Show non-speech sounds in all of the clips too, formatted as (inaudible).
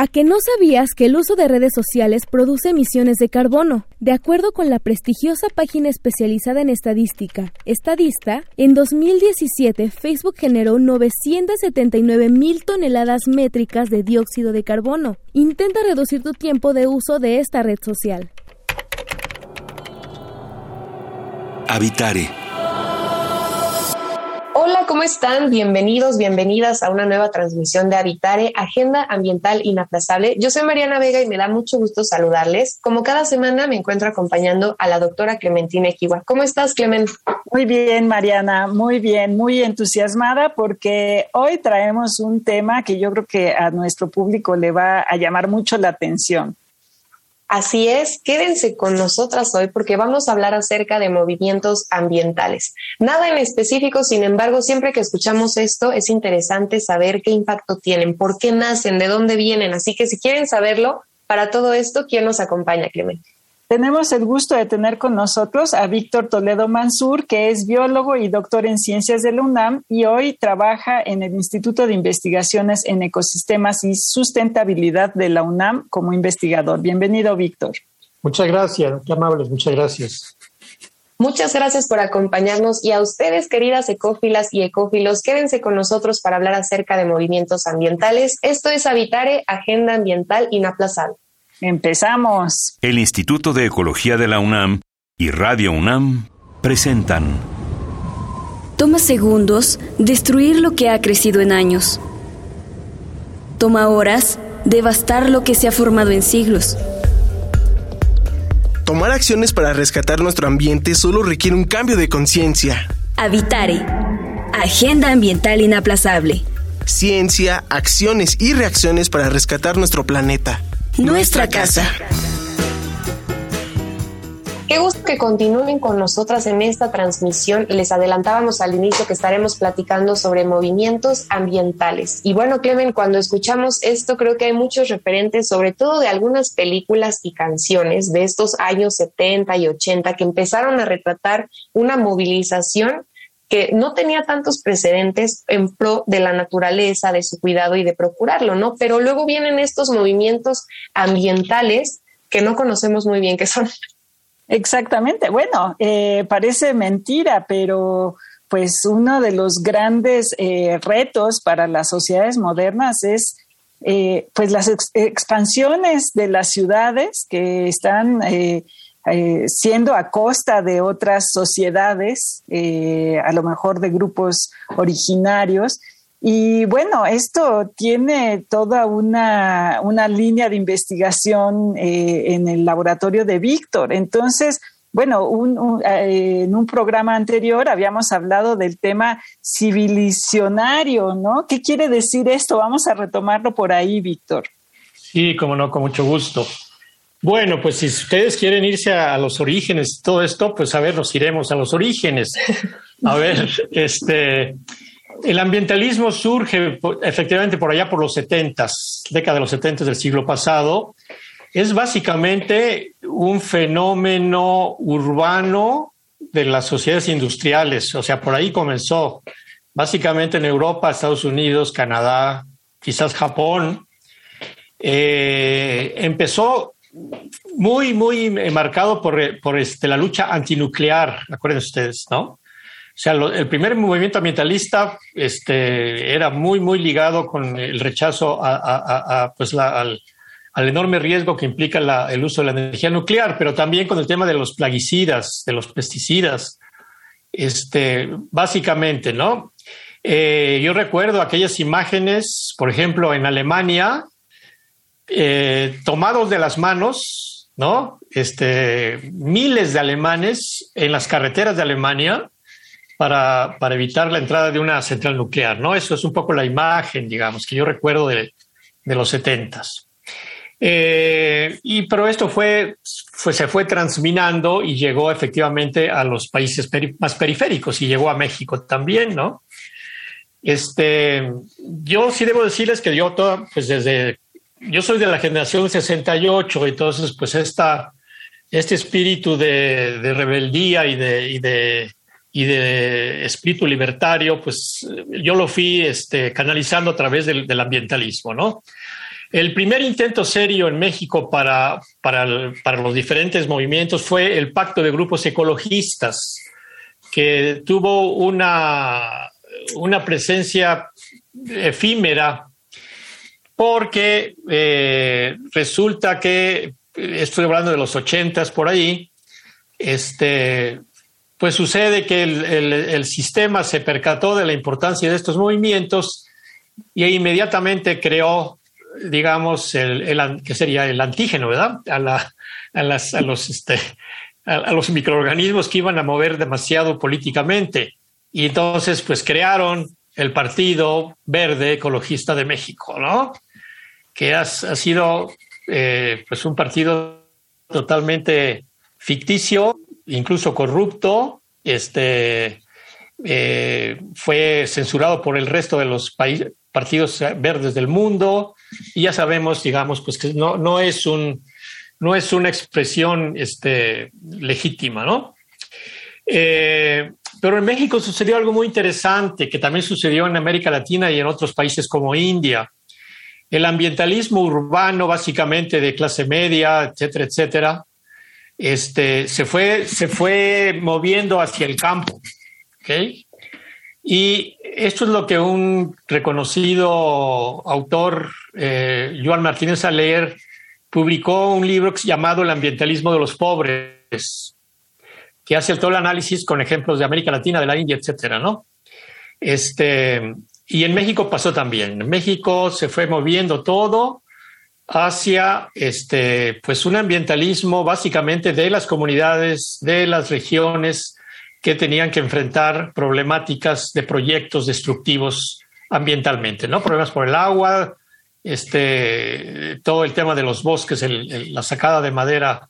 ¿A que no sabías que el uso de redes sociales produce emisiones de carbono? De acuerdo con la prestigiosa página especializada en estadística, Estadista, en 2017 Facebook generó 979 mil toneladas métricas de dióxido de carbono. Intenta reducir tu tiempo de uso de esta red social. Habitare Hola, ¿cómo están? Bienvenidos, bienvenidas a una nueva transmisión de Habitare, Agenda Ambiental Inaplazable. Yo soy Mariana Vega y me da mucho gusto saludarles. Como cada semana me encuentro acompañando a la doctora Clementina Equiwa. ¿Cómo estás, Clement? Muy bien, Mariana, muy bien, muy entusiasmada porque hoy traemos un tema que yo creo que a nuestro público le va a llamar mucho la atención. Así es, quédense con nosotras hoy porque vamos a hablar acerca de movimientos ambientales. Nada en específico, sin embargo, siempre que escuchamos esto es interesante saber qué impacto tienen, por qué nacen, de dónde vienen. Así que si quieren saberlo, para todo esto, ¿quién nos acompaña, Clemente? Tenemos el gusto de tener con nosotros a Víctor Toledo Mansur, que es biólogo y doctor en ciencias de la UNAM y hoy trabaja en el Instituto de Investigaciones en Ecosistemas y Sustentabilidad de la UNAM como investigador. Bienvenido, Víctor. Muchas gracias, qué amables, muchas gracias. Muchas gracias por acompañarnos y a ustedes, queridas ecófilas y ecófilos, quédense con nosotros para hablar acerca de movimientos ambientales. Esto es Habitare, Agenda Ambiental Inaplazable. Empezamos. El Instituto de Ecología de la UNAM y Radio UNAM presentan. Toma segundos destruir lo que ha crecido en años. Toma horas devastar lo que se ha formado en siglos. Tomar acciones para rescatar nuestro ambiente solo requiere un cambio de conciencia. Habitare. Agenda ambiental inaplazable. Ciencia, acciones y reacciones para rescatar nuestro planeta nuestra casa. Qué gusto que continúen con nosotras en esta transmisión. Les adelantábamos al inicio que estaremos platicando sobre movimientos ambientales. Y bueno, Clemen, cuando escuchamos esto, creo que hay muchos referentes, sobre todo de algunas películas y canciones de estos años 70 y 80 que empezaron a retratar una movilización que no tenía tantos precedentes en pro de la naturaleza, de su cuidado y de procurarlo, ¿no? Pero luego vienen estos movimientos ambientales que no conocemos muy bien qué son. Exactamente. Bueno, eh, parece mentira, pero pues uno de los grandes eh, retos para las sociedades modernas es eh, pues las expansiones de las ciudades que están eh, siendo a costa de otras sociedades, eh, a lo mejor de grupos originarios. Y bueno, esto tiene toda una, línea de investigación eh, en el laboratorio de Víctor. Entonces, bueno, en un programa anterior habíamos hablado del tema civilizacionario, ¿no? ¿Qué quiere decir esto? Vamos a retomarlo por ahí, Víctor. Sí, como no, con mucho gusto. Bueno, pues si ustedes quieren irse a, los orígenes y todo esto, pues a ver, nos iremos a los orígenes. A ver, (laughs) este, el ambientalismo surge efectivamente por allá por los setentas, década de los setentas del siglo pasado. Es básicamente un fenómeno urbano de las sociedades industriales, o sea, por ahí comenzó. Básicamente en Europa, Estados Unidos, Canadá, quizás Japón. Eh, empezó muy, muy marcado por, por este, la lucha antinuclear, acuérdense ustedes, ¿no? O sea, el primer movimiento ambientalista este, era muy, muy ligado con el rechazo a, pues al, enorme riesgo que implica el uso de la energía nuclear, pero también con el tema de los plaguicidas, de los pesticidas, este, básicamente, ¿no? Eh, yo recuerdo aquellas imágenes, por ejemplo, en Alemania, eh, tomados de las manos, ¿no? Este, miles de alemanes en las carreteras de Alemania para, para, evitar la entrada de una central nuclear, ¿no? Eso es un poco la imagen, digamos, que yo recuerdo de, de los setentas. Eh, y pero esto fue, fue, se fue transminando y llegó efectivamente a los países más periféricos y llegó a México también, ¿no? Este, yo sí debo decirles que yo todo, pues desde, yo soy de la generación 68, entonces pues esta, este espíritu de, rebeldía y de, y de, y de espíritu libertario, pues yo lo fui este, canalizando a través del, del ambientalismo, ¿no? El primer intento serio en México para, para, los diferentes movimientos fue el Pacto de Grupos Ecologistas, que tuvo una, una presencia efímera porque eh, resulta que, estoy hablando de los ochentas por ahí, este, pues sucede que el, el, sistema se percató de la importancia de estos movimientos y inmediatamente creó digamos, el, que sería el antígeno, ¿verdad? A los, este, a, los microorganismos que iban a mover demasiado políticamente. Y entonces, pues crearon el Partido Verde Ecologista de México, ¿no? Que ha, sido, eh, pues, un partido totalmente ficticio, incluso corrupto, este, eh, fue censurado por el resto de los partidos verdes del mundo y ya sabemos, digamos, pues que no, no, es, un, no es una expresión este, legítima, ¿no? Eh, pero en México sucedió algo muy interesante que también sucedió en América Latina y en otros países como India. El ambientalismo urbano, básicamente de clase media, etcétera, etcétera, este, se, fue, se fue moviendo hacia el campo. ¿okay? Y esto es lo que un reconocido autor, eh, Joan Martínez Aler, publicó un libro llamado El ambientalismo de los pobres, que hace todo el análisis con ejemplos de América Latina, de la India, etcétera, ¿no? Este, y en México pasó también. En México se fue moviendo todo hacia este, pues un ambientalismo básicamente de las comunidades, de las regiones, que tenían que enfrentar problemáticas de proyectos destructivos ambientalmente, ¿no? Problemas por el agua, este, todo el tema de los bosques, la sacada de madera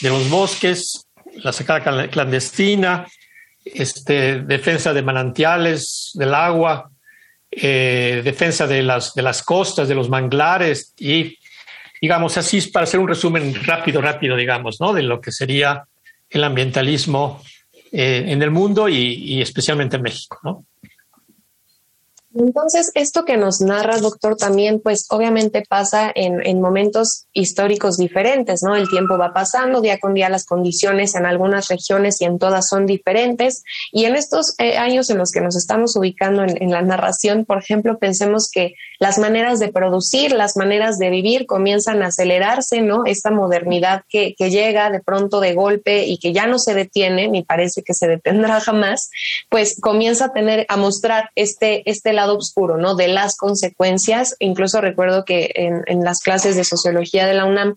de los bosques, la sacada clandestina, este, defensa de manantiales del agua, eh, defensa de las, de las costas, de los manglares y, digamos, así para hacer un resumen rápido, rápido, digamos, ¿no? De lo que sería el ambientalismo eh, en el mundo y, y, especialmente en México, ¿no? Entonces, esto que nos narra, doctor, también, pues obviamente pasa en, en, momentos históricos diferentes, ¿no? El tiempo va pasando, día con día las condiciones en algunas regiones y en todas son diferentes. Y en estos eh, años en los que nos estamos ubicando en, en, la narración, por ejemplo, pensemos que las maneras de producir, las maneras de vivir comienzan a acelerarse, ¿no? Esta modernidad que, que llega de pronto de golpe y que ya no se detiene, ni parece que se detendrá jamás, pues comienza a tener, a mostrar este, este lado oscuro, ¿no? De las consecuencias. Incluso recuerdo que en, en las clases de sociología de la UNAM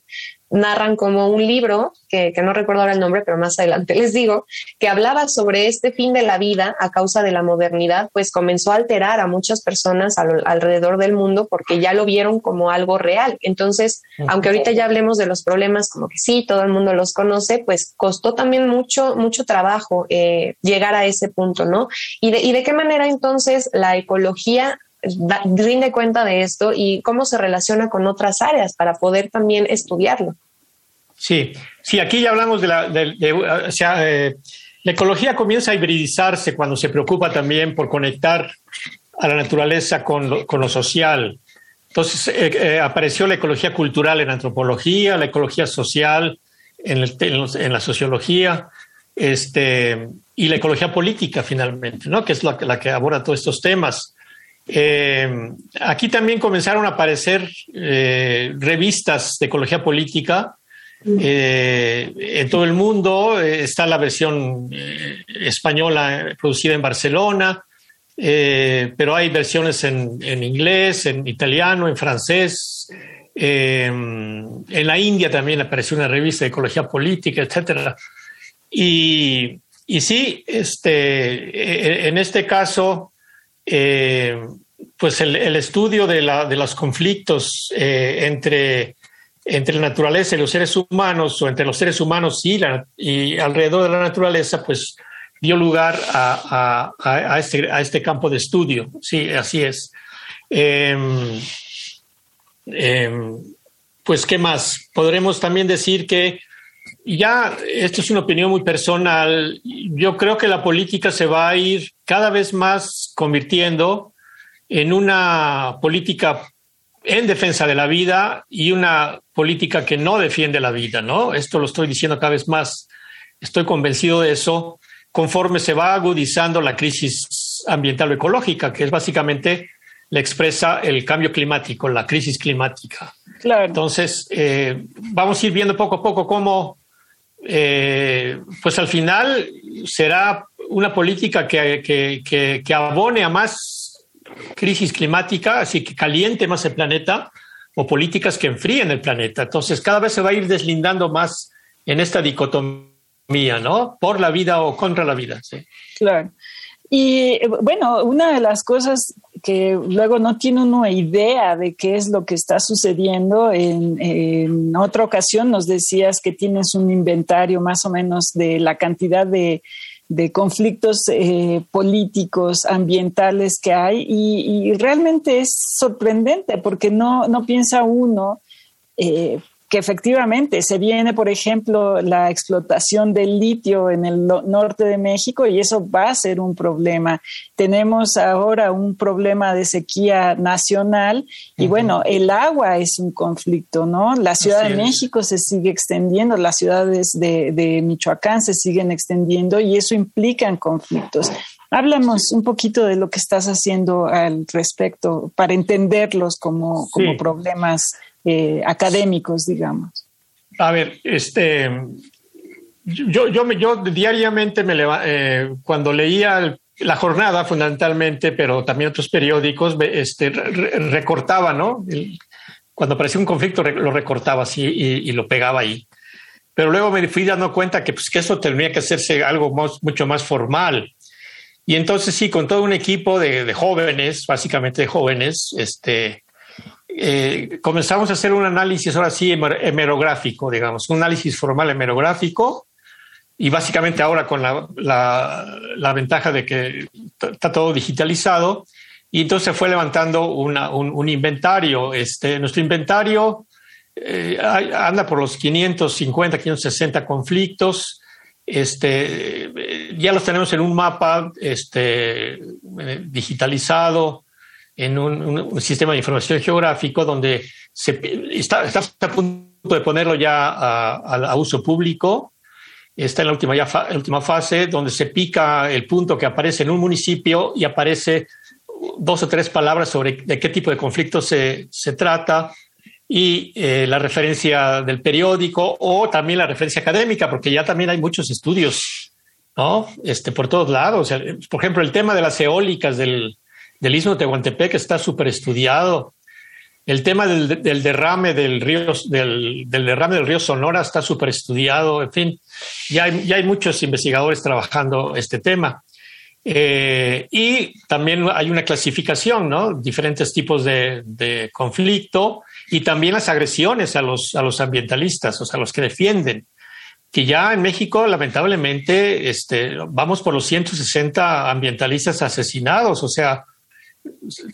narran como un libro, que, que, no recuerdo ahora el nombre, pero más adelante (laughs) les digo, que hablaba sobre este fin de la vida a causa de la modernidad, pues comenzó a alterar a muchas personas al, alrededor del mundo porque ya lo vieron como algo real. Entonces, aunque ahorita ya hablemos de los problemas, como que sí, todo el mundo los conoce, pues costó también mucho, mucho trabajo eh, llegar a ese punto, ¿no? Y de, y de qué manera entonces la ecología rinde cuenta de esto y cómo se relaciona con otras áreas para poder también estudiarlo. Sí, sí, aquí ya hablamos de la, o sea, eh, la ecología comienza a hibridizarse cuando se preocupa también por conectar a la naturaleza con lo, con lo social. Entonces eh, eh, apareció la ecología cultural en antropología, la ecología social en, el, en, en, la sociología, este, y la ecología política finalmente, ¿no? que es la, la que aborda todos estos temas. Eh, aquí también comenzaron a aparecer eh, revistas de ecología política. Eh, en todo el mundo está la versión española producida en Barcelona, pero hay versiones en, inglés, en italiano, en francés. en la India también apareció una revista de ecología política, etc. Y, sí, este, en este caso, eh, pues el, estudio de, la, de los conflictos eh, entre entre la naturaleza y los seres humanos, o entre los seres humanos y, y alrededor de la naturaleza, pues dio lugar a, a, este, a este campo de estudio. Sí, así es. Eh, eh, pues, ¿qué más? Podremos también decir que ya, esto es una opinión muy personal, yo creo que la política se va a ir cada vez más convirtiendo en una política en defensa de la vida y una política que no defiende la vida, ¿no? Esto lo estoy diciendo cada vez más, estoy convencido de eso, conforme se va agudizando la crisis ambiental o ecológica, que es básicamente le expresa el cambio climático, la crisis climática. Claro. Entonces, eh, vamos a ir viendo poco a poco cómo, eh, pues al final será una política que, que, que, que, abone a más crisis climática, así que caliente más el planeta, o políticas que enfríen el planeta. Entonces, cada vez se va a ir deslindando más en esta dicotomía, ¿no? Por la vida o contra la vida. Claro. Y bueno, una de las cosas que luego no tiene una idea de qué es lo que está sucediendo. En, en, otra ocasión nos decías que tienes un inventario más o menos de la cantidad de, de conflictos eh, políticos, ambientales que hay y, y, realmente es sorprendente porque no, no piensa uno. Eh, que efectivamente se viene, por ejemplo, la explotación del litio en el norte de México y eso va a ser un problema. Tenemos ahora un problema de sequía nacional y uh -huh. bueno, el agua es un conflicto, ¿no? La Ciudad de México se sigue extendiendo, las ciudades de, de Michoacán se siguen extendiendo y eso implica en conflictos. Háblanos un poquito de lo que estás haciendo al respecto para entenderlos como, como sí. problemas eh, académicos, digamos. A ver, este, yo, yo, yo diariamente me leva, eh, cuando leía la jornada fundamentalmente, pero también otros periódicos, este, re, recortaba, ¿no? Cuando aparecía un conflicto lo recortaba así y, lo pegaba ahí. Pero luego me fui dando cuenta que, pues, que eso tendría que hacerse algo más, mucho más formal. Y entonces sí, con todo un equipo de jóvenes, básicamente de jóvenes, este, eh, comenzamos a hacer un análisis ahora sí hemerográfico, digamos, un análisis formal hemerográfico y básicamente ahora con la, la, ventaja de que está todo digitalizado y entonces fue levantando un, un, inventario. Este, nuestro inventario eh, anda por los 550, 560 conflictos. Este, ya los tenemos en un mapa este, digitalizado en un, un, sistema de información geográfico donde se está, está a punto de ponerlo ya a, a uso público. Está en la última, ya fa, última fase donde se pica el punto que aparece en un municipio y aparece dos o tres palabras sobre de qué tipo de conflicto se, se trata y eh, la referencia del periódico o también la referencia académica, porque ya también hay muchos estudios, ¿no? Este, por todos lados. Por ejemplo, el tema de las eólicas del, del istmo de Tehuantepec está súper estudiado. El tema del, derrame del río, del, derrame del río Sonora está súper estudiado. En fin, ya hay, ya hay muchos investigadores trabajando este tema. Eh, y también hay una clasificación, ¿no? Diferentes tipos de, de, conflicto y también las agresiones a los, a los ambientalistas, o sea, los que defienden. Que ya en México, lamentablemente, este, vamos por los 160 ambientalistas asesinados, o sea,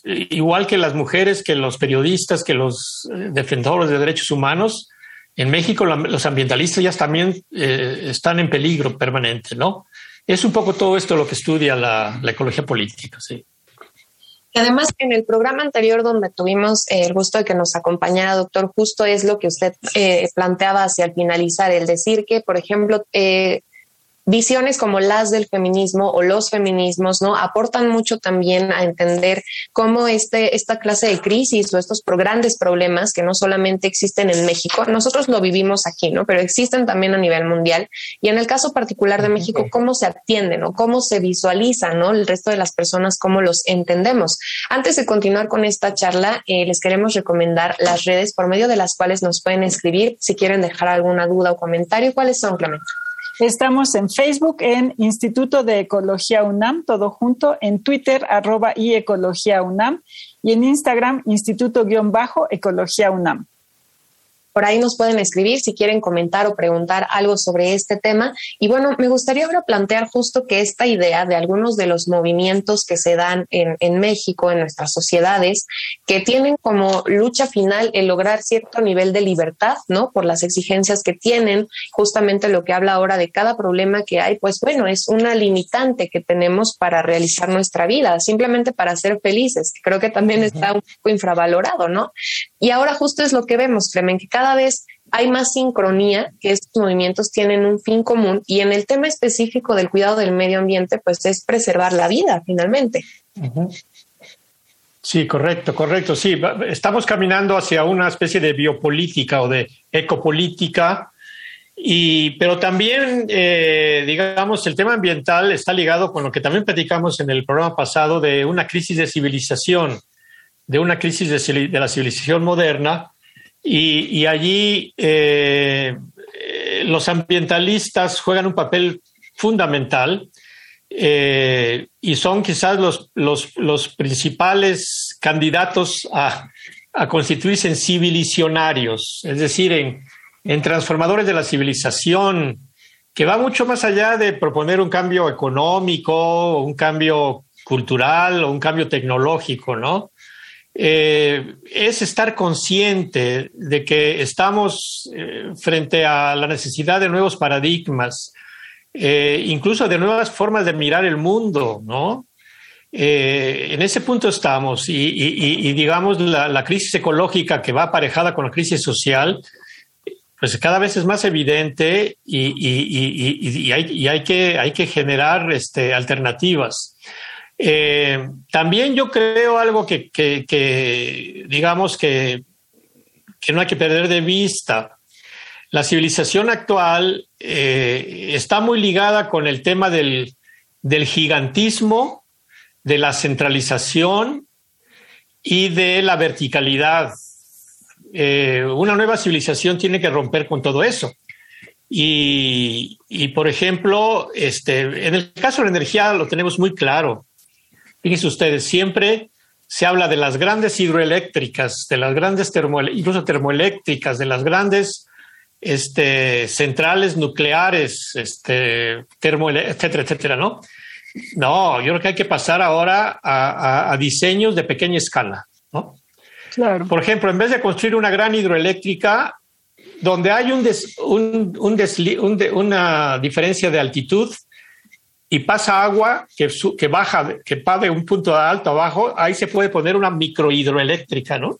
igual que las mujeres, que los periodistas, que los eh, defensores de derechos humanos, en México los ambientalistas ya también eh, están en peligro permanente, ¿no? Es un poco todo esto lo que estudia la, ecología política, sí. Además, en el programa anterior donde tuvimos el gusto de que nos acompañara, doctor, justo es lo que usted eh, planteaba hacia el finalizar, el decir que, por ejemplo, eh, visiones como las del feminismo o los feminismos, ¿no? Aportan mucho también a entender cómo este, esta clase de crisis o estos grandes problemas que no solamente existen en México, nosotros lo vivimos aquí, ¿no? Pero existen también a nivel mundial. Y en el caso particular de México, cómo se atienden o cómo se visualizan, ¿no? El resto de las personas, cómo los entendemos. Antes de continuar con esta charla, eh, les queremos recomendar las redes por medio de las cuales nos pueden escribir si quieren dejar alguna duda o comentario. ¿Cuáles son, Clemente? Estamos en Facebook, en Instituto de Ecología UNAM, todo junto, en Twitter, arroba y Ecología UNAM, y en Instagram, Instituto-Ecología UNAM. Por ahí nos pueden escribir si quieren comentar o preguntar algo sobre este tema. Y bueno, me gustaría ahora plantear justo que esta idea de algunos de los movimientos que se dan en, en México, en nuestras sociedades, que tienen como lucha final el lograr cierto nivel de libertad, ¿no? Por las exigencias que tienen, justamente lo que habla ahora de cada problema que hay, pues bueno, es una limitante que tenemos para realizar nuestra vida, simplemente para ser felices. Creo que también está un poco infravalorado, ¿no? Y ahora justo es lo que vemos, Clemen, que cada vez hay más sincronía, que estos movimientos tienen un fin común y en el tema específico del cuidado del medio ambiente, pues es preservar la vida finalmente. Sí, correcto, correcto. Sí, estamos caminando hacia una especie de biopolítica o de ecopolítica, y, pero también, eh, digamos, el tema ambiental está ligado con lo que también platicamos en el programa pasado de una crisis de civilización, de una crisis de la civilización moderna, y, allí eh, eh, los ambientalistas juegan un papel fundamental eh, y son quizás los, los, principales candidatos a, constituirse en civilizacionarios, es decir, en, en transformadores de la civilización, que va mucho más allá de proponer un cambio económico, un cambio cultural o un cambio tecnológico, ¿no? Eh, es estar consciente de que estamos eh, frente a la necesidad de nuevos paradigmas, eh, incluso de nuevas formas de mirar el mundo, ¿no? en ese punto estamos y, digamos la, crisis ecológica que va aparejada con la crisis social, pues cada vez es más evidente y, hay, que generar este, alternativas. Eh, también yo creo algo que, digamos que, que, no hay que perder de vista. La civilización actual eh, está muy ligada con el tema del, gigantismo, de la centralización y de la verticalidad. Eh, una nueva civilización tiene que romper con todo eso. Y, y, por ejemplo, este, en el caso de la energía lo tenemos muy claro. Fíjense ustedes, siempre se habla de las grandes hidroeléctricas, de las grandes termoeléctricas, incluso termoeléctricas, de las grandes este, centrales nucleares, este, etcétera, etcétera, ¿no? No, yo creo que hay que pasar ahora a, diseños de pequeña escala, ¿no? Claro. Por ejemplo, en vez de construir una gran hidroeléctrica, donde hay un, un, una diferencia de altitud y pasa agua que, que baja, que va de un punto de alto abajo, ahí se puede poner una microhidroeléctrica, ¿no?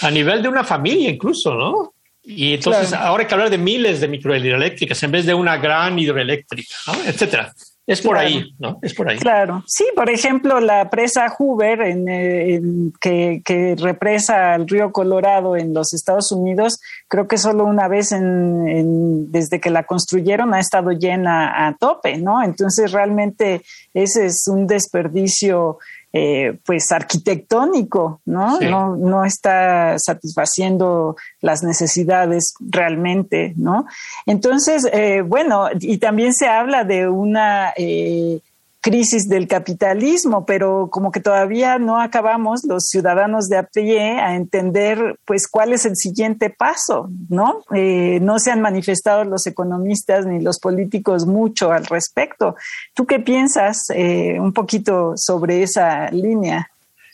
A nivel de una familia incluso, ¿no? Y entonces ahora hay que hablar de miles de microhidroeléctricas en vez de una gran hidroeléctrica, ¿no? Etcétera. Es por ahí, ¿no? Es por ahí. Claro. Sí, por ejemplo, la presa Hoover, en, que, que, represa el río Colorado en los Estados Unidos, creo que solo una vez en, desde que la construyeron ha estado llena a tope, ¿no? Entonces, realmente ese es un desperdicio eh, pues arquitectónico, ¿no? ¿no? No está satisfaciendo las necesidades realmente, ¿no? Entonces, eh, bueno, y también se habla de una eh, crisis del capitalismo, pero como que todavía no acabamos los ciudadanos de a pie a entender pues cuál es el siguiente paso, ¿no? Eh, no se han manifestado los economistas ni los políticos mucho al respecto. ¿Tú qué piensas eh, un poquito sobre esa línea?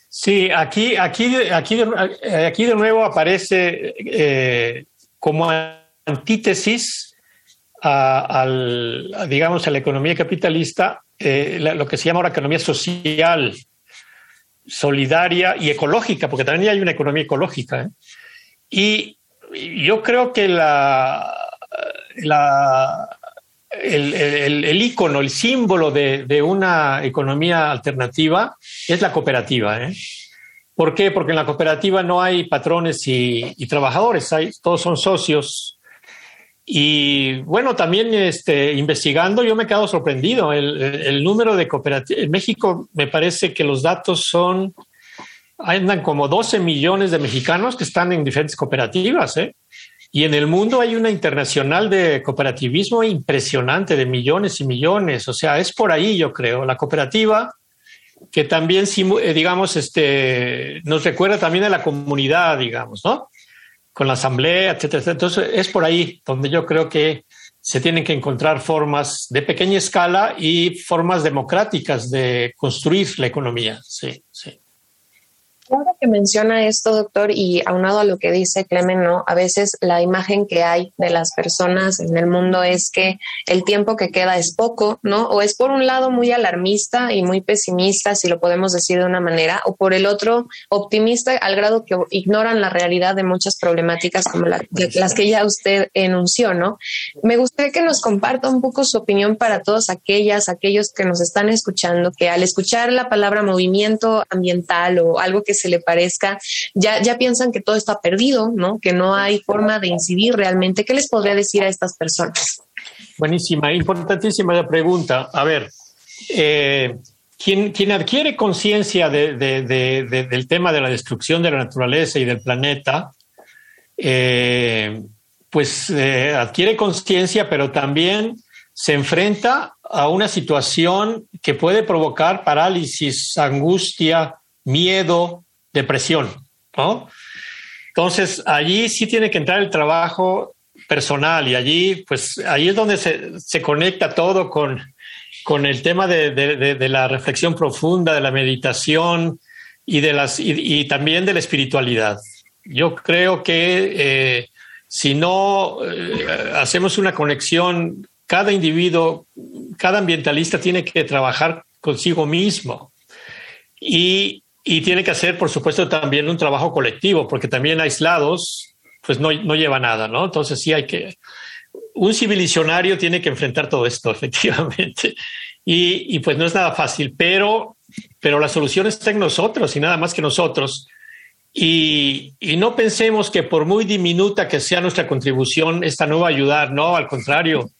Sí, aquí, aquí, aquí, aquí de nuevo aparece eh, como antítesis al, digamos, a la economía capitalista eh, lo que se llama ahora economía social, solidaria y ecológica, porque también hay una economía ecológica. ¿eh? Y yo creo que la, el, el, icono, el símbolo de, una economía alternativa es la cooperativa. ¿eh? ¿Por qué? Porque en la cooperativa no hay patrones y, trabajadores, todos son socios y bueno, también este, investigando, yo me he quedado sorprendido. El, número de cooperativas. En México me parece que los datos son. Andan como 12 millones de mexicanos que están en diferentes cooperativas. ¿eh? Y en el mundo hay una internacional de cooperativismo impresionante, de millones y millones. O sea, es por ahí, yo creo. La cooperativa que también, eh, digamos, este, nos recuerda también a la comunidad, digamos, ¿no? Con la asamblea, etcétera, Entonces es por ahí donde yo creo que se tienen que encontrar formas de pequeña escala y formas democráticas de construir la economía. Sí, sí. Ahora que menciona esto, doctor, y aunado a lo que dice Clemen, ¿no? A veces la imagen que hay de las personas en el mundo es que el tiempo que queda es poco, ¿no? O es por un lado muy alarmista y muy pesimista, si lo podemos decir de una manera, o por el otro optimista al grado que ignoran la realidad de muchas problemáticas como las que ya usted enunció, ¿no? Me gustaría que nos comparta un poco su opinión para todas aquellas, aquellos que nos están escuchando, que al escuchar la palabra movimiento ambiental o algo que se le parezca, ya, ya piensan que todo está perdido, ¿no? Que no hay forma de incidir realmente. ¿Qué les podría decir a estas personas? Buenísima, importantísima la pregunta. A ver, eh, quien, adquiere conciencia de, del tema de la destrucción de la naturaleza y del planeta, eh, pues eh, adquiere conciencia, pero también se enfrenta a una situación que puede provocar parálisis, angustia, miedo, depresión, ¿no? Entonces, allí sí tiene que entrar el trabajo personal y allí, pues, ahí es donde se, conecta todo con, con el tema de, la reflexión profunda, de la meditación y, de las, y, también de la espiritualidad. Yo creo que eh, si no eh, hacemos una conexión, cada individuo, cada ambientalista tiene que trabajar consigo mismo. Y y tiene que hacer, por supuesto, también un trabajo colectivo, porque también aislados, pues no, no lleva nada, ¿no? Entonces sí hay que... Un civilizario tiene que enfrentar todo esto, (laughs) efectivamente. Y, y, pues no es nada fácil, pero, pero la solución está en nosotros y nada más que nosotros. Y, y, no pensemos que por muy diminuta que sea nuestra contribución, esta no va ayudar, no, al contrario.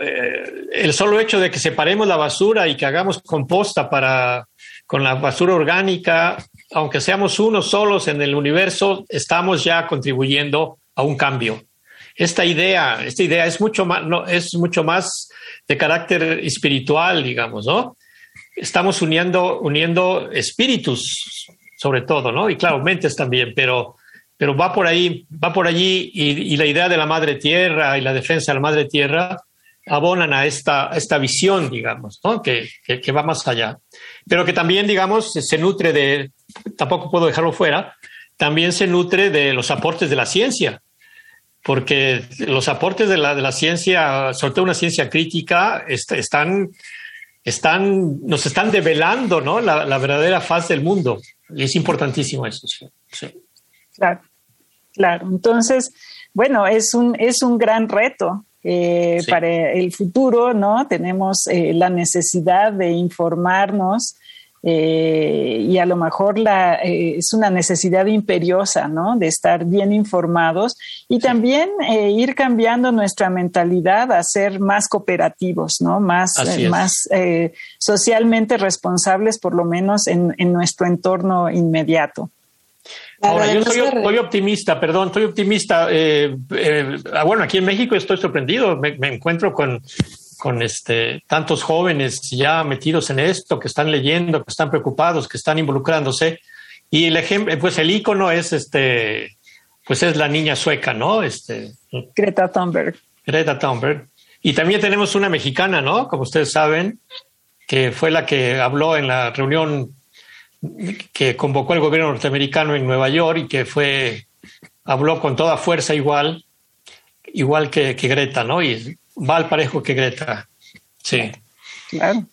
Eh, el solo hecho de que separemos la basura y que hagamos composta para, con la basura orgánica, aunque seamos unos solos en el universo, estamos ya contribuyendo a un cambio. Esta idea, esta idea es mucho más, no, es mucho más de carácter espiritual, digamos, ¿no? Estamos uniendo, uniendo espíritus, sobre todo, ¿no? Y claro, mentes también, pero, pero va por ahí, va por allí y, la idea de la madre tierra y la defensa de la madre tierra abonan a esta, esta visión, digamos, ¿no? que, que, va más allá. Pero que también, digamos, se nutre de, tampoco puedo dejarlo fuera, también se nutre de los aportes de la ciencia, porque los aportes de la, de la ciencia, sobre todo una ciencia crítica, están, están, nos están develando ¿no? la, verdadera faz del mundo. Y es importantísimo eso. Claro, claro. Entonces, bueno, es un, es un gran reto eh, para el futuro, ¿no? Tenemos eh, la necesidad de informarnos eh, y a lo mejor la, es una necesidad imperiosa, ¿no? De estar bien informados y también ir cambiando nuestra mentalidad a ser más cooperativos, ¿no? Más, más socialmente responsables, por lo menos en nuestro entorno inmediato. Ahora, yo soy, optimista, perdón, soy optimista. Eh, eh, ah, bueno, aquí en México estoy sorprendido, me, encuentro con, con este, tantos jóvenes ya metidos en esto, que están leyendo, que están preocupados, que están involucrándose. Y el ejemplo, pues el icono es este, pues es la niña sueca, ¿no? Este, Greta Thunberg. Greta Thunberg. Y también tenemos una mexicana, ¿no? Como ustedes saben, que fue la que habló en la reunión que convocó el gobierno norteamericano en Nueva York y que fue, habló con toda fuerza igual, igual que, Greta, ¿no? Y va al parejo que Greta. Sí. Claro.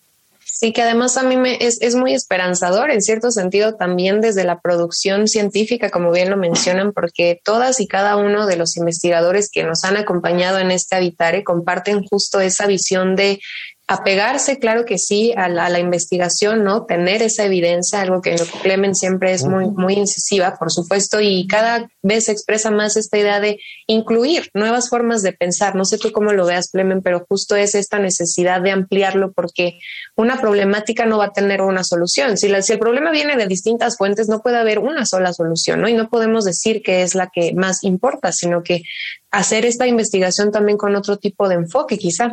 Sí, que además a mí me es, es, muy esperanzador en cierto sentido también desde la producción científica, como bien lo mencionan, porque todas y cada uno de los investigadores que nos han acompañado en este Habitare comparten justo esa visión de apegarse, claro que sí, a la, investigación, ¿no? Tener esa evidencia, algo que Clemen siempre es muy, muy incisiva, por supuesto, y cada vez expresa más esta idea de incluir nuevas formas de pensar. No sé tú cómo lo veas, Clemen, pero justo es esta necesidad de ampliarlo porque una problemática no va a tener una solución. Si, si el problema viene de distintas fuentes, no puede haber una sola solución, ¿no? Y no podemos decir que es la que más importa, sino que hacer esta investigación también con otro tipo de enfoque, quizá.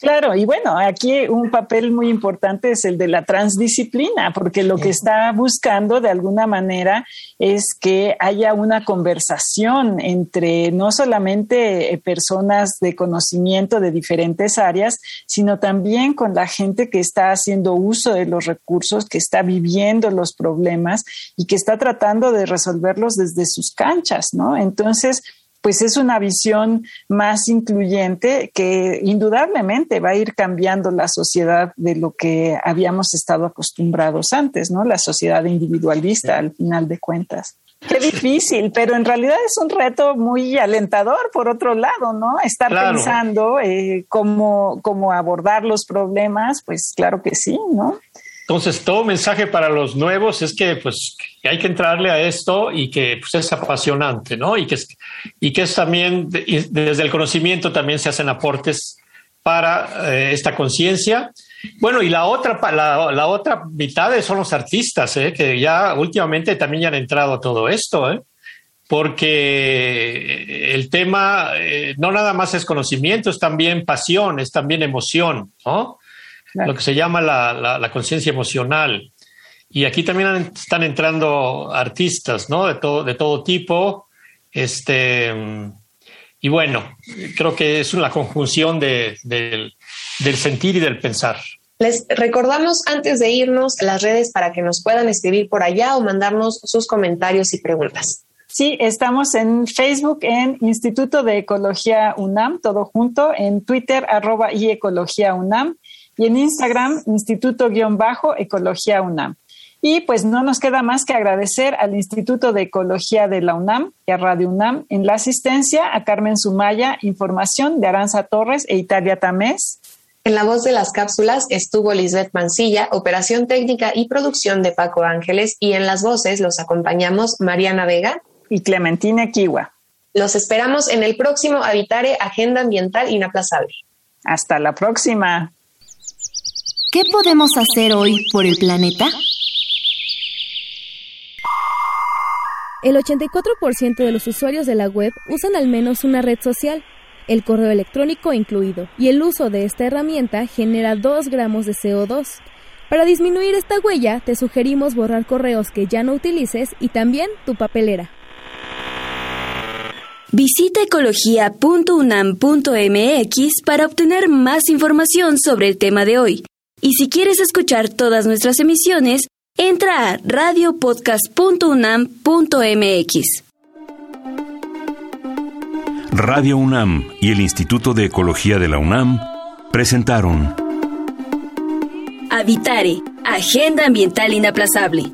Claro, y bueno, aquí un papel muy importante es el de la transdisciplina, porque lo que está buscando de alguna manera es que haya una conversación entre no solamente eh, personas de conocimiento de diferentes áreas, sino también con la gente que está haciendo uso de los recursos, que está viviendo los problemas y que está tratando de resolverlos desde sus canchas, ¿no? Entonces, pues es una visión más incluyente que indudablemente va a ir cambiando la sociedad de lo que habíamos estado acostumbrados antes, ¿no? La sociedad individualista al final de cuentas. Qué difícil, pero en realidad es un reto muy alentador, por otro lado, ¿no? Estar pensando eh, cómo, cómo abordar los problemas, pues claro que sí, ¿no? Entonces, todo mensaje para los nuevos es que, pues, hay que entrarle a esto y que pues, es apasionante, ¿no? Y que es, y que es también, desde el conocimiento también se hacen aportes para eh, esta conciencia. Bueno, y la otra, la, la, otra mitad son los artistas, ¿eh? que ya últimamente también ya han entrado a todo esto, ¿eh? porque el tema eh, no nada más es conocimiento, es también pasión, es también emoción, ¿no? Lo que se llama la, conciencia emocional. Y aquí también están entrando artistas, ¿no? De todo, de todo tipo. Este, y bueno, creo que es una conjunción del, del sentir y del pensar. Les recordamos antes de irnos las redes para que nos puedan escribir por allá o mandarnos sus comentarios y preguntas. Sí, estamos en Facebook en Instituto de Ecología UNAM, todo junto, en Twitter arroba y Ecología UNAM y en Instagram Instituto-Ecología UNAM. Y pues no nos queda más que agradecer al Instituto de Ecología de la UNAM y a Radio UNAM en la asistencia, a Carmen Sumaya, información de Aranza Torres e Italia Tamés. En la voz de las cápsulas estuvo Lisbeth Mancilla, operación técnica y producción de Paco Ángeles, y en las voces los acompañamos Mariana Vega y Clementina Kiwa. Los esperamos en el próximo Habitare Agenda Ambiental Inaplazable. Hasta la próxima. ¿Qué podemos hacer hoy por el planeta? El 84% de los usuarios de la web usan al menos una red social, el correo electrónico incluido, y el uso de esta herramienta genera 2 gramos de CO2. Para disminuir esta huella, te sugerimos borrar correos que ya no utilices y también tu papelera. Visita ecología.unam.mx para obtener más información sobre el tema de hoy. Y si quieres escuchar todas nuestras emisiones, entra a radiopodcast.unam.mx. Radio UNAM y el Instituto de Ecología de la UNAM presentaron Habitare, Agenda Ambiental Inaplazable